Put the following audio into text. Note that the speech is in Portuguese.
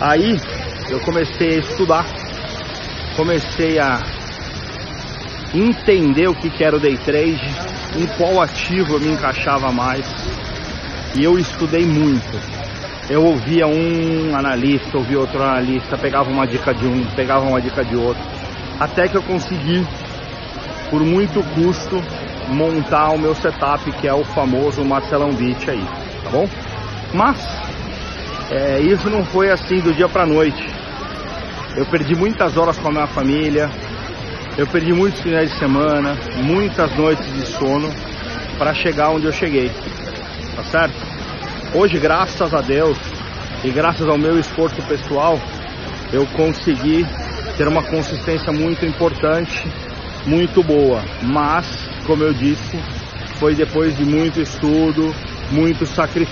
Aí eu comecei a estudar, comecei a entender o que, era o day trade, em qual ativo eu me encaixava mais. E eu estudei muito. Eu ouvia um analista, ouvia outro analista, pegava uma dica de um, pegava uma dica de outro, até que eu consegui, por muito custo, montar o meu setup, que é o famoso Marcelão Beach aí, tá bom? Mas é, isso não foi assim do dia para noite. Eu perdi muitas horas com a minha família, eu perdi muitos finais de semana, muitas noites de sono para chegar onde eu cheguei. Tá certo? Hoje, graças a Deus e graças ao meu esforço pessoal, eu consegui ter uma consistência muito importante, muito boa. Mas, como eu disse, foi depois de muito estudo, muito sacrifício.